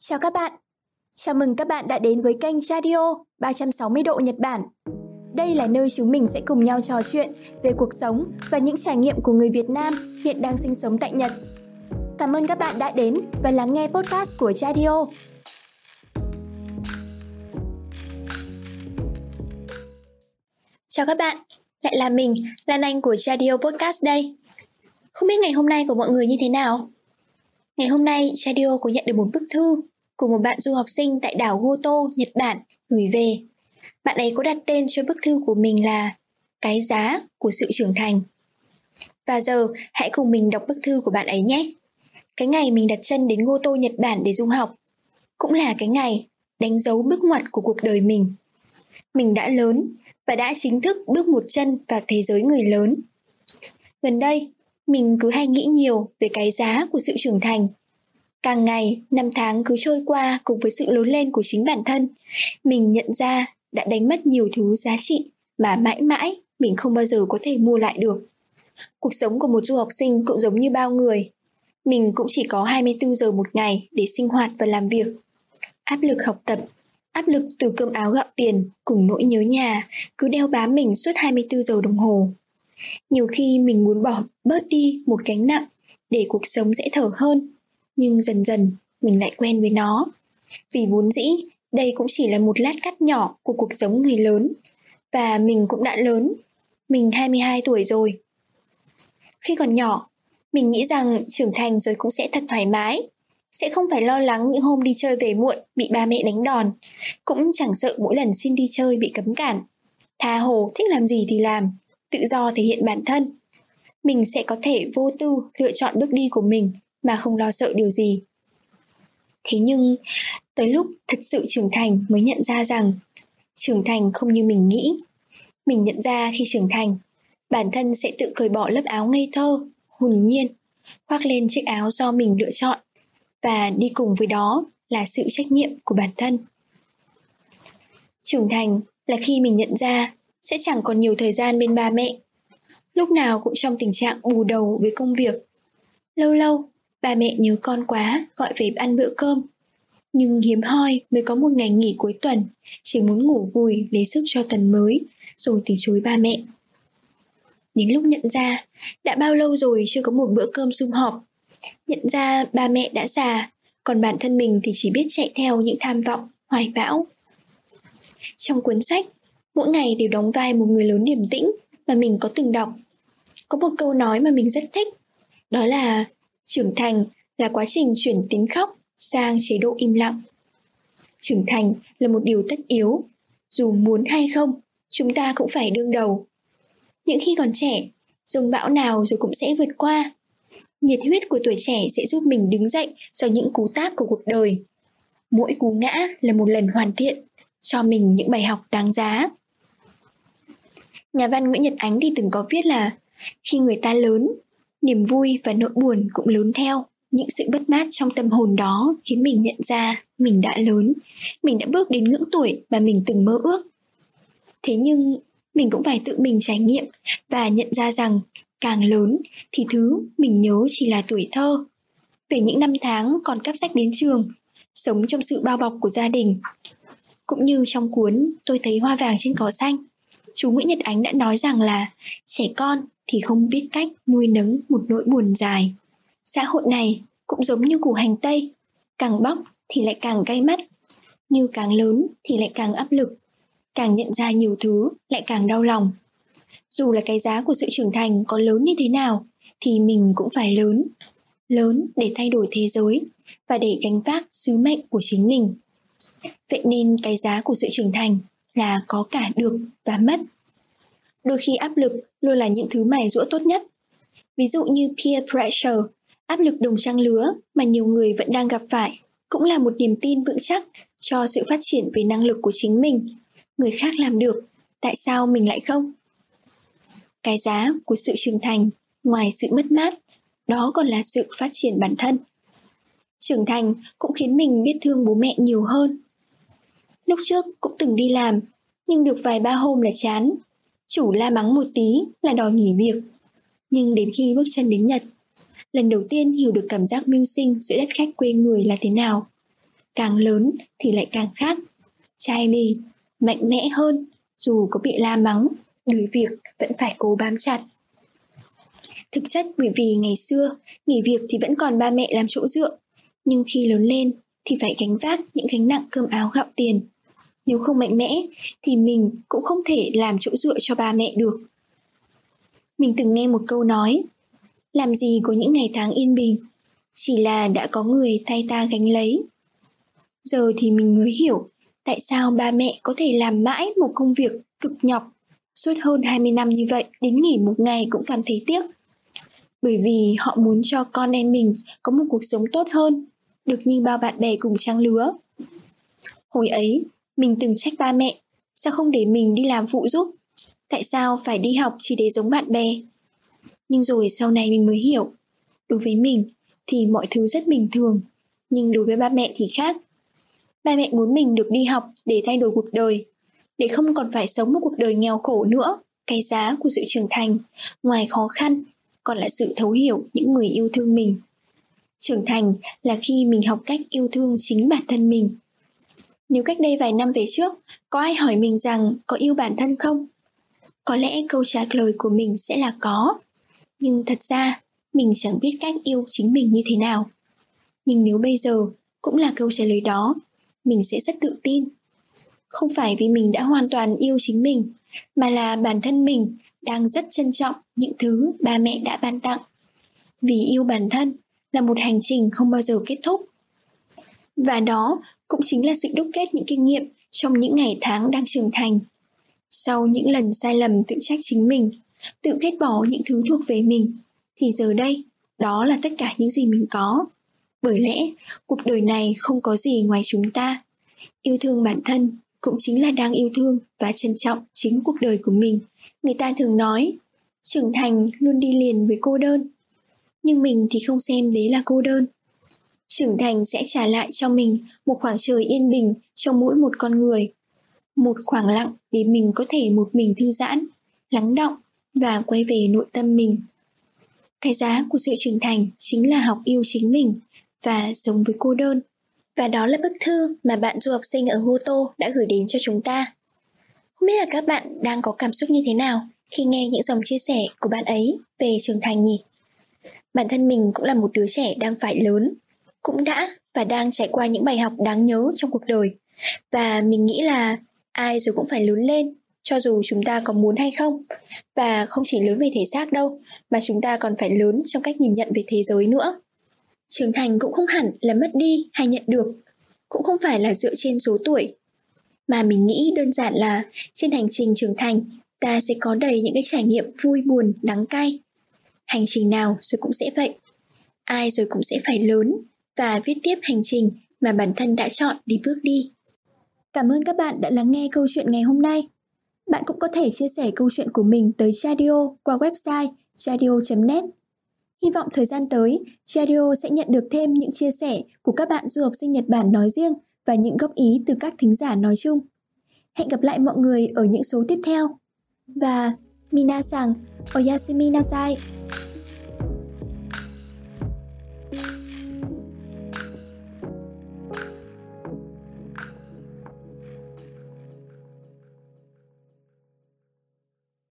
Chào các bạn. Chào mừng các bạn đã đến với kênh Radio 360 độ Nhật Bản. Đây là nơi chúng mình sẽ cùng nhau trò chuyện về cuộc sống và những trải nghiệm của người Việt Nam hiện đang sinh sống tại Nhật. Cảm ơn các bạn đã đến và lắng nghe podcast của Radio. Chào các bạn, lại là mình, Lan Anh của Radio Podcast đây. Không biết ngày hôm nay của mọi người như thế nào? Ngày hôm nay, Radio có nhận được một bức thư của một bạn du học sinh tại đảo Goto, Nhật Bản gửi về. Bạn ấy có đặt tên cho bức thư của mình là Cái giá của sự trưởng thành. Và giờ, hãy cùng mình đọc bức thư của bạn ấy nhé. Cái ngày mình đặt chân đến Goto, Nhật Bản để du học, cũng là cái ngày đánh dấu bước ngoặt của cuộc đời mình. Mình đã lớn và đã chính thức bước một chân vào thế giới người lớn. Gần đây, mình cứ hay nghĩ nhiều về cái giá của sự trưởng thành. Càng ngày, năm tháng cứ trôi qua cùng với sự lớn lên của chính bản thân, mình nhận ra đã đánh mất nhiều thứ giá trị mà mãi mãi mình không bao giờ có thể mua lại được. Cuộc sống của một du học sinh cũng giống như bao người. Mình cũng chỉ có 24 giờ một ngày để sinh hoạt và làm việc. Áp lực học tập, áp lực từ cơm áo gạo tiền cùng nỗi nhớ nhà cứ đeo bám mình suốt 24 giờ đồng hồ nhiều khi mình muốn bỏ bớt đi một gánh nặng để cuộc sống dễ thở hơn, nhưng dần dần mình lại quen với nó. Vì vốn dĩ, đây cũng chỉ là một lát cắt nhỏ của cuộc sống người lớn, và mình cũng đã lớn, mình 22 tuổi rồi. Khi còn nhỏ, mình nghĩ rằng trưởng thành rồi cũng sẽ thật thoải mái, sẽ không phải lo lắng những hôm đi chơi về muộn bị ba mẹ đánh đòn, cũng chẳng sợ mỗi lần xin đi chơi bị cấm cản. Tha hồ thích làm gì thì làm tự do thể hiện bản thân. Mình sẽ có thể vô tư lựa chọn bước đi của mình mà không lo sợ điều gì. Thế nhưng, tới lúc thật sự trưởng thành mới nhận ra rằng trưởng thành không như mình nghĩ. Mình nhận ra khi trưởng thành, bản thân sẽ tự cởi bỏ lớp áo ngây thơ, hồn nhiên, khoác lên chiếc áo do mình lựa chọn và đi cùng với đó là sự trách nhiệm của bản thân. Trưởng thành là khi mình nhận ra sẽ chẳng còn nhiều thời gian bên ba mẹ. Lúc nào cũng trong tình trạng bù đầu với công việc. Lâu lâu, ba mẹ nhớ con quá, gọi về ăn bữa cơm. Nhưng hiếm hoi mới có một ngày nghỉ cuối tuần, chỉ muốn ngủ vùi lấy sức cho tuần mới, rồi từ chối ba mẹ. Đến lúc nhận ra, đã bao lâu rồi chưa có một bữa cơm sum họp. Nhận ra ba mẹ đã già, còn bản thân mình thì chỉ biết chạy theo những tham vọng, hoài bão. Trong cuốn sách mỗi ngày đều đóng vai một người lớn điềm tĩnh mà mình có từng đọc. Có một câu nói mà mình rất thích, đó là, trưởng thành là quá trình chuyển tính khóc sang chế độ im lặng. Trưởng thành là một điều tất yếu, dù muốn hay không, chúng ta cũng phải đương đầu. Những khi còn trẻ, dùng bão nào rồi cũng sẽ vượt qua. Nhiệt huyết của tuổi trẻ sẽ giúp mình đứng dậy sau những cú táp của cuộc đời. Mỗi cú ngã là một lần hoàn thiện cho mình những bài học đáng giá nhà văn nguyễn nhật ánh thì từng có viết là, khi người ta lớn, niềm vui và nỗi buồn cũng lớn theo. Những sự bất mát trong tâm hồn đó khiến mình nhận ra mình đã lớn, mình đã bước đến ngưỡng tuổi mà mình từng mơ ước. Thế nhưng, mình cũng phải tự mình trải nghiệm và nhận ra rằng càng lớn thì thứ mình nhớ chỉ là tuổi thơ. Về những năm tháng còn cắp sách đến trường, sống trong sự bao bọc của gia đình, cũng như trong cuốn tôi thấy hoa vàng trên cỏ xanh chú nguyễn nhật ánh đã nói rằng là trẻ con thì không biết cách nuôi nấng một nỗi buồn dài. Xã hội này cũng giống như củ hành tây, càng bóc thì lại càng cay mắt, như càng lớn thì lại càng áp lực, càng nhận ra nhiều thứ lại càng đau lòng. Dù là cái giá của sự trưởng thành có lớn như thế nào thì mình cũng phải lớn lớn để thay đổi thế giới và để gánh vác sứ mệnh của chính mình. Vậy nên cái giá của sự trưởng thành là có cả được và mất. Đôi khi áp lực luôn là những thứ mài rũa tốt nhất. Ví dụ như peer pressure, áp lực đồng trang lứa mà nhiều người vẫn đang gặp phải, cũng là một niềm tin vững chắc cho sự phát triển về năng lực của chính mình. Người khác làm được, tại sao mình lại không? Cái giá của sự trưởng thành ngoài sự mất mát, đó còn là sự phát triển bản thân. Trưởng thành cũng khiến mình biết thương bố mẹ nhiều hơn lúc trước cũng từng đi làm nhưng được vài ba hôm là chán chủ la mắng một tí là đòi nghỉ việc nhưng đến khi bước chân đến nhật lần đầu tiên hiểu được cảm giác mưu sinh giữa đất khách quê người là thế nào càng lớn thì lại càng khác. Chai lì, mạnh mẽ hơn, dù có bị la mắng, đuổi việc vẫn phải cố bám chặt. Thực chất bởi vì ngày xưa, nghỉ việc thì vẫn còn ba mẹ làm chỗ dựa, nhưng khi lớn lên thì phải gánh vác những gánh nặng cơm áo gạo tiền. Nếu không mạnh mẽ thì mình cũng không thể làm chỗ dựa cho ba mẹ được. Mình từng nghe một câu nói, làm gì có những ngày tháng yên bình, chỉ là đã có người thay ta gánh lấy. Giờ thì mình mới hiểu tại sao ba mẹ có thể làm mãi một công việc cực nhọc suốt hơn 20 năm như vậy đến nghỉ một ngày cũng cảm thấy tiếc. Bởi vì họ muốn cho con em mình có một cuộc sống tốt hơn, được như bao bạn bè cùng trang lứa. Hồi ấy, mình từng trách ba mẹ, sao không để mình đi làm phụ giúp? Tại sao phải đi học chỉ để giống bạn bè? Nhưng rồi sau này mình mới hiểu, đối với mình thì mọi thứ rất bình thường, nhưng đối với ba mẹ thì khác. Ba mẹ muốn mình được đi học để thay đổi cuộc đời, để không còn phải sống một cuộc đời nghèo khổ nữa. Cái giá của sự trưởng thành, ngoài khó khăn, còn là sự thấu hiểu những người yêu thương mình. Trưởng thành là khi mình học cách yêu thương chính bản thân mình. Nếu cách đây vài năm về trước, có ai hỏi mình rằng có yêu bản thân không? Có lẽ câu trả lời của mình sẽ là có. Nhưng thật ra, mình chẳng biết cách yêu chính mình như thế nào. Nhưng nếu bây giờ cũng là câu trả lời đó, mình sẽ rất tự tin. Không phải vì mình đã hoàn toàn yêu chính mình, mà là bản thân mình đang rất trân trọng những thứ ba mẹ đã ban tặng. Vì yêu bản thân là một hành trình không bao giờ kết thúc. Và đó cũng chính là sự đúc kết những kinh nghiệm trong những ngày tháng đang trưởng thành. Sau những lần sai lầm tự trách chính mình, tự ghét bỏ những thứ thuộc về mình, thì giờ đây, đó là tất cả những gì mình có. Bởi lẽ, cuộc đời này không có gì ngoài chúng ta. Yêu thương bản thân cũng chính là đang yêu thương và trân trọng chính cuộc đời của mình. Người ta thường nói, trưởng thành luôn đi liền với cô đơn. Nhưng mình thì không xem đấy là cô đơn. Trưởng thành sẽ trả lại cho mình một khoảng trời yên bình trong mỗi một con người. Một khoảng lặng để mình có thể một mình thư giãn, lắng động và quay về nội tâm mình. Cái giá của sự trưởng thành chính là học yêu chính mình và sống với cô đơn. Và đó là bức thư mà bạn du học sinh ở Goto đã gửi đến cho chúng ta. Không biết là các bạn đang có cảm xúc như thế nào khi nghe những dòng chia sẻ của bạn ấy về trưởng thành nhỉ? Bản thân mình cũng là một đứa trẻ đang phải lớn, cũng đã và đang trải qua những bài học đáng nhớ trong cuộc đời. Và mình nghĩ là ai rồi cũng phải lớn lên, cho dù chúng ta có muốn hay không. Và không chỉ lớn về thể xác đâu, mà chúng ta còn phải lớn trong cách nhìn nhận về thế giới nữa. Trưởng thành cũng không hẳn là mất đi hay nhận được, cũng không phải là dựa trên số tuổi. Mà mình nghĩ đơn giản là trên hành trình trưởng thành, ta sẽ có đầy những cái trải nghiệm vui buồn, đắng cay. Hành trình nào rồi cũng sẽ vậy. Ai rồi cũng sẽ phải lớn và viết tiếp hành trình mà bản thân đã chọn đi bước đi cảm ơn các bạn đã lắng nghe câu chuyện ngày hôm nay bạn cũng có thể chia sẻ câu chuyện của mình tới Chadio qua website chadio.net. Hy vọng thời gian tới, Chadio sẽ nhận được thêm những chia sẻ của các bạn du học sinh Nhật Bản nói riêng và những góp ý từ các thính giả nói chung. Hẹn gặp lại mọi người ở những số tiếp theo. Và Minasan, Oyasumi Nasai.